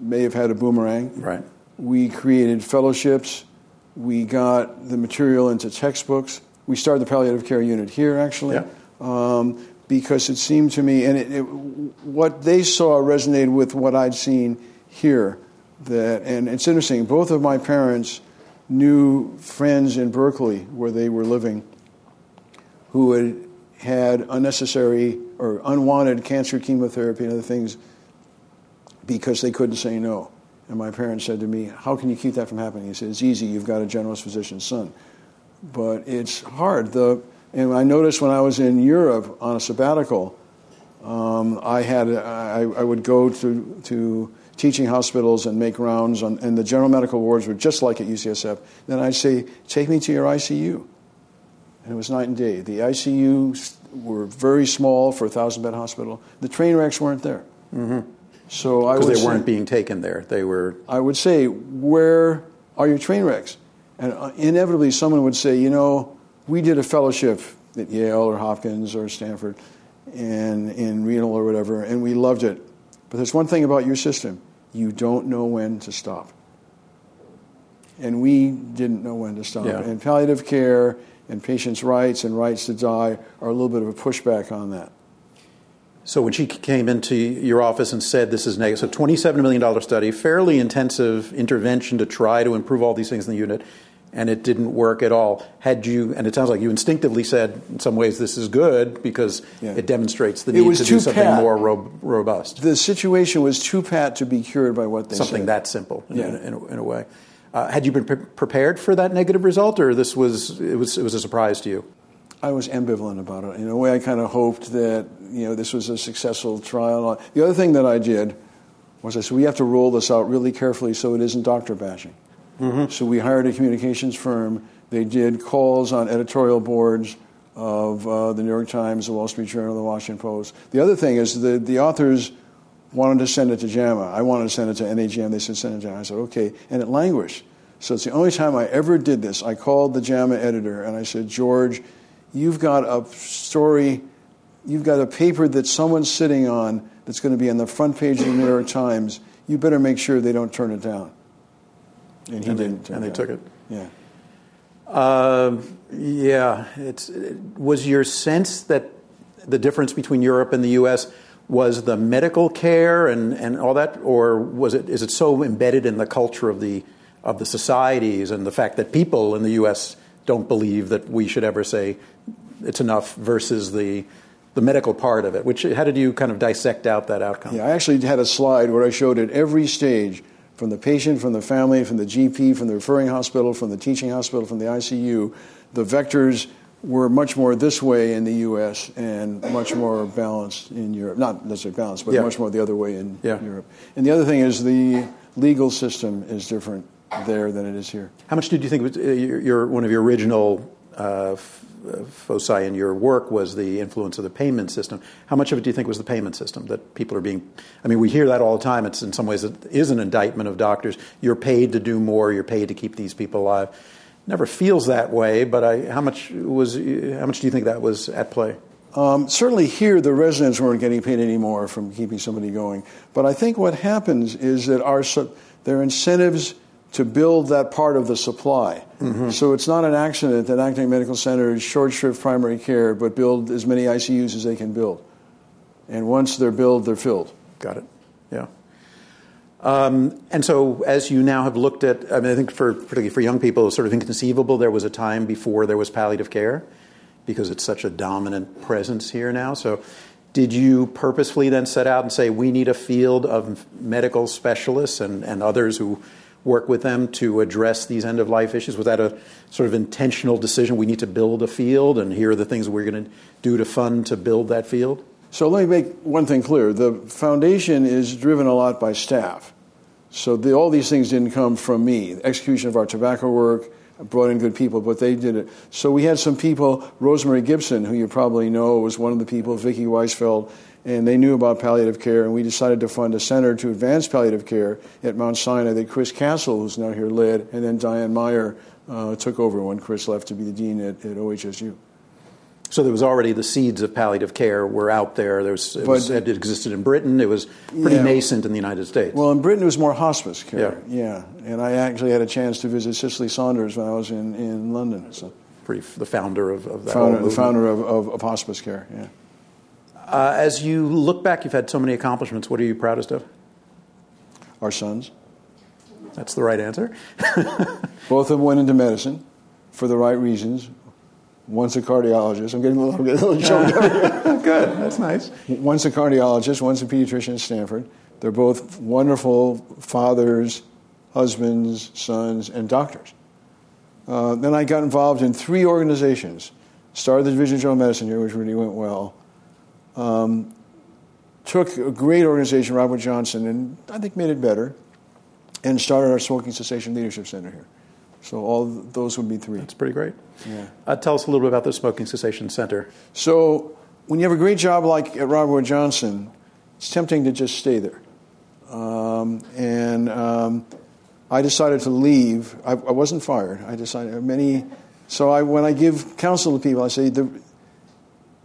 may have had a boomerang. Right. We created fellowships. We got the material into textbooks. We started the palliative care unit here, actually, Yeah. um, because it seemed to me, and it, it, what they saw resonated with what I'd seen here. That, and it's interesting. Both of my parents knew friends in Berkeley where they were living who had had unnecessary or unwanted cancer chemotherapy and other things because they couldn't say no. And my parents said to me, How can you keep that from happening? He said, It's easy. You've got a generous physician's son. But it's hard. The, and I noticed when I was in Europe on a sabbatical, um, I, had, I, I would go to, to teaching hospitals and make rounds, on, and the general medical wards were just like at UCSF. Then I'd say, Take me to your ICU. And it was night and day. The ICUs were very small for a thousand bed hospital. The train wrecks weren't there. Mm-hmm. So I Because they weren't being taken there. They were. I would say, where are your train wrecks? And uh, inevitably, someone would say, you know, we did a fellowship at Yale or Hopkins or Stanford and in renal or whatever, and we loved it. But there's one thing about your system you don't know when to stop. And we didn't know when to stop. Yeah. And palliative care and patients' rights and rights to die are a little bit of a pushback on that. So when she came into your office and said this is negative, so $27 million study, fairly intensive intervention to try to improve all these things in the unit, and it didn't work at all. Had you, and it sounds like you instinctively said, in some ways, this is good because Yeah. it demonstrates the need to do something pat. more ro- robust, The situation was too pat to be cured by what they something said. that simple in, Yeah. in, in, a, in a way. Uh, had you been pre- prepared for that negative result, or this was it was it was a surprise to you? I was ambivalent about it. In a way, I kind of hoped that you know this was a successful trial. The other thing that I did was I said we have to roll this out really carefully so it isn't doctor bashing. So we hired a communications firm. They did calls on editorial boards of uh, the New York Times, the Wall Street Journal, the Washington Post. The other thing is the the authors wanted to send it to JAMA. I wanted to send it to NEJM. They said send it to JAMA. I said okay, and it languished. So it's the only time I ever did this. I called the JAMA editor and I said, George, you've got a story, you've got a paper that someone's sitting on that's going to be on the front page of the New York Times. You better make sure they don't turn it down. And he And didn't. turn and they took it. Yeah. Um, yeah, it's, it, was your sense that the difference between Europe and the U.S. was the medical care and, and all that, or was it is it so embedded in the culture of the of the societies and the fact that people in the U.S. don't believe that we should ever say it's enough versus the the medical part of it? Which how did you kind of dissect out that outcome? Yeah, I actually had a slide where I showed at every stage from the patient, from the family, from the GP, from the referring hospital, from the teaching hospital, from the ICU. The vectors were much more this way in the U.S. and much more balanced in Europe. Not necessarily balanced, but Yeah. much more the other way in Yeah. Europe. And the other thing is the legal system is different there than it is here. How much did you think was uh, your, your one of your original uh, f- uh, foci in your work was the influence of the payment system? How much of it do you think was the payment system that people are being? I mean, we hear that all the time. It's in some ways it is an indictment of doctors. You're paid to do more. You're paid to keep these people alive. Never feels that way, but I, how much was? How much do you think that was at play? Um, certainly here, the residents weren't getting paid anymore from keeping somebody going. But I think what happens is that our there incentives to build that part of the supply. So it's not an accident that academic medical centers short shrift primary care, but build as many ICUs as they can build. And once they're built, they're filled. Got it. Yeah. Um, and so, as you now have looked at, I mean, I think for particularly for young people, it's sort of inconceivable. There was a time before there was palliative care, because it's such a dominant presence here now. So, did you purposefully then set out and say we need a field of medical specialists and, and others who work with them to address these end of life issues? Was that a sort of intentional decision? We need to build a field, and here are the things we're going to do to fund to build that field. So let me make one thing clear. The foundation is driven a lot by staff. So the, all these things didn't come from me. The execution of our tobacco work brought in good people, but they did it. So we had some people, Rosemary Gibson, who you probably know was one of the people, Vicky Weisfeld, and they knew about palliative care, and we decided to fund a center to advance palliative care at Mount Sinai that Chris Cassel, who's now here, led, and then Diane Meier uh, took over when Chris left to be the dean at, at OHSU. So there was already the seeds of palliative care were out there. There was, it, was, it existed in Britain. It was pretty Yeah. nascent in the United States. Well, in Britain, it was more hospice care. Yeah. yeah. And I actually had a chance to visit Cicely Saunders when I was in, in London. So, pretty, the founder of, of that founder, the founder of, of, of hospice care. Yeah. Uh, as you look back, you've had so many accomplishments. What are you proudest of? Our sons. That's the right answer. Both of them went into medicine for the right reasons. One's a cardiologist. I'm getting a little, I'm getting a little choked up. Good. That's nice. One's a cardiologist, one's a pediatrician at Stanford. They're both wonderful fathers, husbands, sons, and doctors. Uh, then I got involved in three organizations. Started the Division of General Medicine here, which really went well. Um, took a great organization, Robert Johnson, and I think made it better. And started our Smoking Cessation Leadership Center here. So all those would be three. That's pretty great. Yeah. Uh, tell us a little bit about the Smoking Cessation Center. So when you have a great job like at Robert Johnson, it's tempting to just stay there. Um, and um, I decided to leave. I, I wasn't fired. I decided many. So I, when I give counsel to people, I say the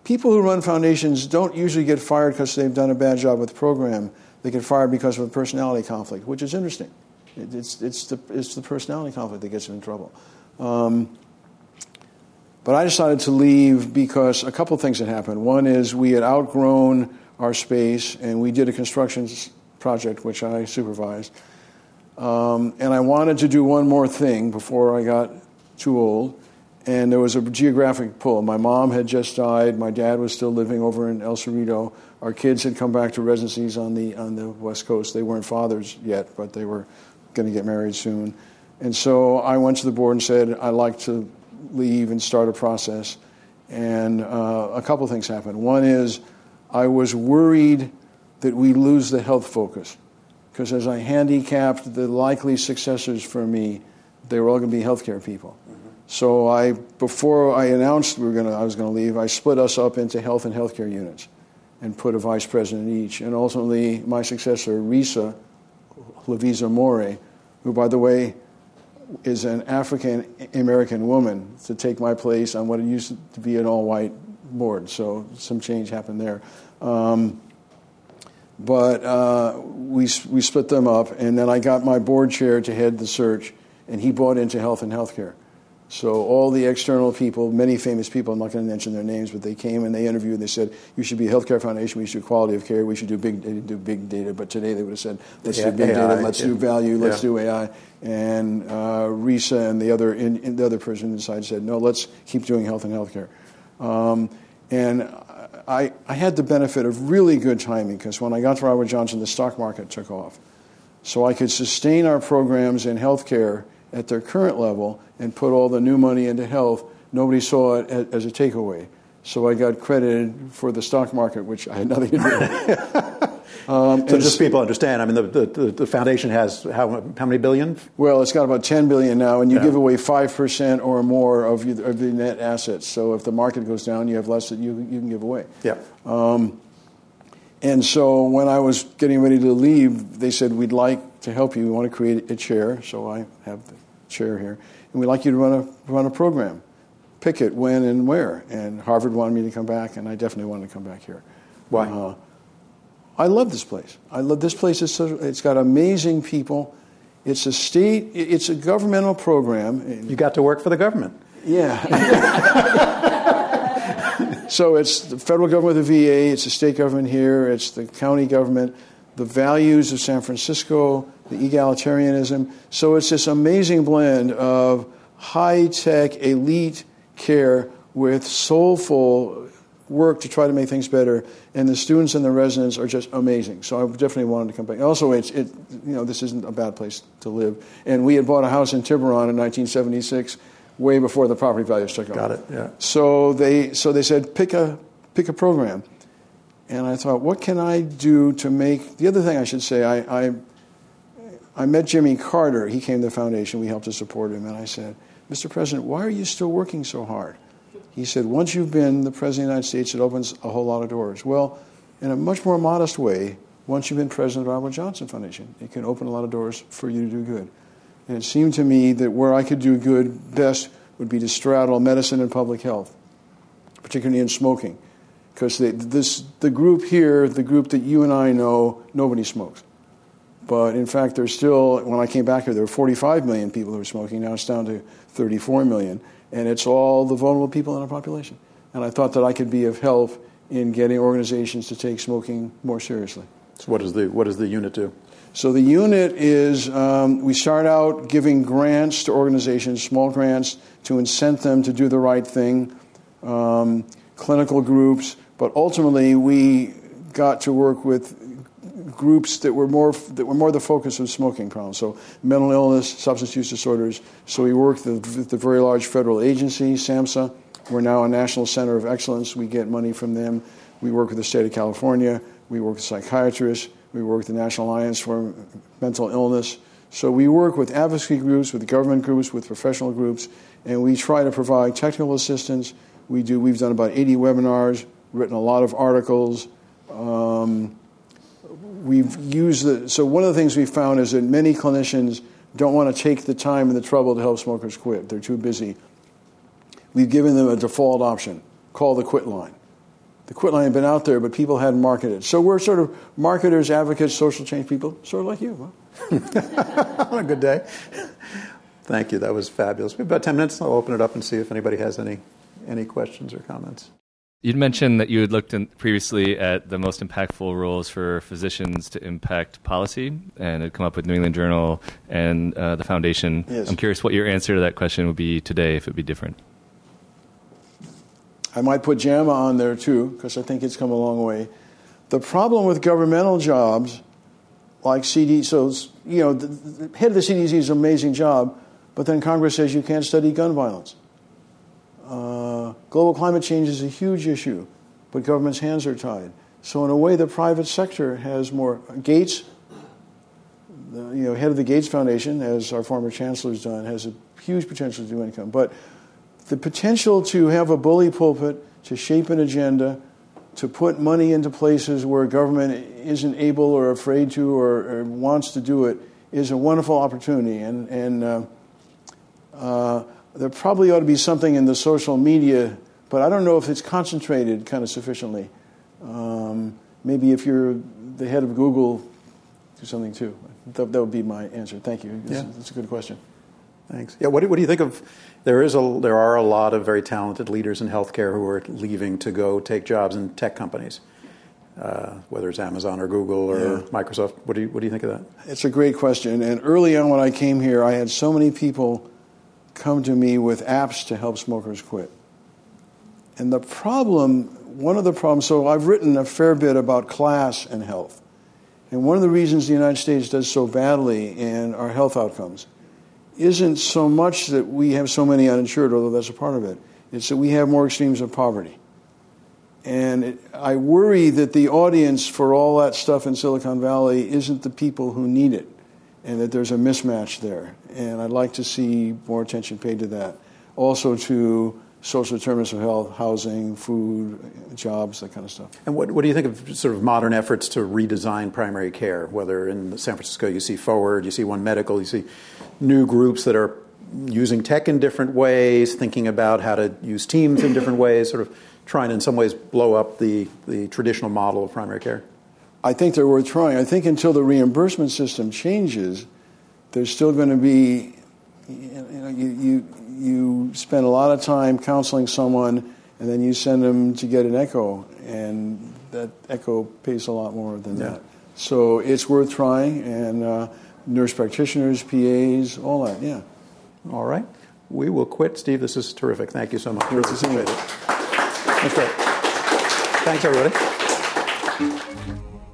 people who run foundations don't usually get fired because they've done a bad job with the program. They get fired because of a personality conflict, which is interesting. It, it's, it's, the, it's the personality conflict that gets them in trouble. Um, but I decided to leave because a couple things had happened. One is we had outgrown our space, and we did a construction project which I supervised. Um, and I wanted to do one more thing before I got too old. And there was a geographic pull. My mom had just died. My dad was still living over in El Cerrito. Our kids had come back to residencies on the on the West Coast. They weren't fathers yet, but they were going to get married soon. And so I went to the board and said, I'd like to leave and start a process. And uh, a couple things happened. One is I was worried that we lose the health focus. Because as I handicapped the likely successors for me, they were all going to be healthcare people. So I, before I announced we were gonna, I was going to leave, I split us up into health and healthcare units and put a vice president each. And ultimately, my successor, Risa Lavizzo-Mourey, who, by the way, is an African American woman to take my place on what it used to be an all white board. So some change happened there. Um, but uh, we, we split them up, and then I got my board chair to head the search, and he bought into health and healthcare. So all the external people, many famous people, I'm not going to mention their names, but they came and they interviewed. And they said, "You should be a healthcare foundation. We should do quality of care. We should do big data, do big data." But today they would have said, "Let's yeah, do big AI, data. Let's yeah. do value. Let's yeah. do AI." And uh, Risa and the other in, in the other person inside said, "No, let's keep doing health and healthcare." Um, and I, I had the benefit of really good timing because when I got to Robert Johnson, the stock market took off. So I could sustain our programs in healthcare at their current level and put all the new money into health, nobody saw it as a takeaway. So I got credited for the stock market, which I had nothing to do with. Um, so just people understand, I mean, the, the, the, foundation has how, how many billion? Well, it's got about 10 billion now, and you yeah. give away 5% or more of, your, of the net assets. So if the market goes down, you have less that you, you can give away. Yeah. Um, and so when I was getting ready to leave, they said, We'd like to help you. We want to create a chair. So I have the chair here. And we'd like you to run a, run a program. Pick it, when, and where. And Harvard wanted me to come back, and I definitely wanted to come back here. Why? Uh, I love this place. I love this place. It's, so, it's got amazing people. It's a state, it's a governmental program. You got to work for the government. Yeah. so it's the federal government, the VA, it's the state government here, it's the county government, the values of San Francisco, the egalitarianism. So it's this amazing blend of high tech, elite care with soulful work to try to make things better. And the students and the residents are just amazing. So I definitely wanted to come back. Also, it's, it, you know, this isn't a bad place to live. And we had bought a house in Tiburon in 1976 way before the property values took off. Got it. Yeah. So they so they said pick a pick a program, and I thought, what can I do to make the other thing I should say? I I, I met Jimmy Carter. He came to the foundation. We helped to support him, and I said, Mr. President, why are you still working so hard? He said, once you've been the President of the United States, it opens a whole lot of doors. Well, in a much more modest way, once you've been President of the Robert Johnson Foundation, it can open a lot of doors for you to do good. And it seemed to me that where I could do good best would be to straddle medicine and public health, particularly in smoking. Because this, the group here, the group that you and I know, nobody smokes. But in fact, there's still, when I came back here, there were 45 million people who were smoking. Now it's down to 34 million. And it's all the vulnerable people in our population. And I thought that I could be of help in getting organizations to take smoking more seriously. So, what, is the, what does the unit do? So the unit is um, we start out giving grants to organizations, small grants, to incent them to do the right thing, um, clinical groups, but ultimately we got to work with groups that were more that were more the focus of smoking problems. So mental illness, substance use disorders. So we worked with the very large federal agency, SAMHSA. We're now a national center of excellence. We get money from them. We work with the state of California. We work with psychiatrists. We work with the National Alliance for Mental Illness. So we work with advocacy groups, with government groups, with professional groups, and we try to provide technical assistance. We do. We've done about 80 webinars, written a lot of articles. Um, we've used the. So one of the things we found is that many clinicians don't want to take the time and the trouble to help smokers quit. They're too busy. We've given them a default option. Call the quit line the quit line had been out there, but people hadn't marketed. it. So we're sort of marketers, advocates, social change people, sort of like you. Huh? On a good day. Thank you. That was fabulous. We have about 10 minutes. I'll open it up and see if anybody has any, any questions or comments. You'd mentioned that you had looked previously at the most impactful roles for physicians to impact policy and had come up with New England Journal and uh, the foundation. Yes. I'm curious what your answer to that question would be today if it would be different. I might put JAMA on there too, because I think it's come a long way. The problem with governmental jobs, like CD, so you know, the, the head of the CDC is an amazing job, but then Congress says you can't study gun violence. Uh, global climate change is a huge issue, but government's hands are tied. So in a way, the private sector has more. Gates, the, you know, head of the Gates Foundation, as our former chancellor's done, has a huge potential to do income. But the potential to have a bully pulpit, to shape an agenda, to put money into places where government isn't able or afraid to or, or wants to do it is a wonderful opportunity. And, and uh, uh, there probably ought to be something in the social media, but I don't know if it's concentrated kind of sufficiently. Um, maybe if you're the head of Google, do something too. That, that would be my answer. Thank you. That's, Yeah. that's a good question. Thanks. Yeah. What do, what do you think of? There is a there are a lot of very talented leaders in healthcare who are leaving to go take jobs in tech companies, uh, whether it's Amazon or Google or Yeah. Microsoft. What do you what do you think of that? It's a great question. And early on when I came here, I had so many people come to me with apps to help smokers quit. And the problem, one of the problems, so I've written a fair bit about class and health. And one of the reasons the United States does so badly in our health outcomes isn't so much that we have so many uninsured, although that's a part of it. It's that we have more extremes of poverty. And it, I worry that the audience for all that stuff in Silicon Valley isn't the people who need it, and that there's a mismatch there. And I'd like to see more attention paid to that. Also to social determinants of health, housing, food, jobs, that kind of stuff. And what, what do you think of sort of modern efforts to redesign primary care? Whether in San Francisco you see Forward, you see One Medical, you see new groups that are using tech in different ways, thinking about how to use teams in different ways, sort of trying in some ways blow up the, the traditional model of primary care. I think they're worth trying. I think until the reimbursement system changes, there's still going to be, you know, you, you, you spend a lot of time counseling someone and then you send them to get an echo, and that echo pays a lot more than Yeah. that. So it's worth trying, and uh, nurse practitioners, PAs, all that, yeah. All right. We will quit. Steve, this is terrific. Thank you so much. Great to see you. That's great. Thanks, everybody.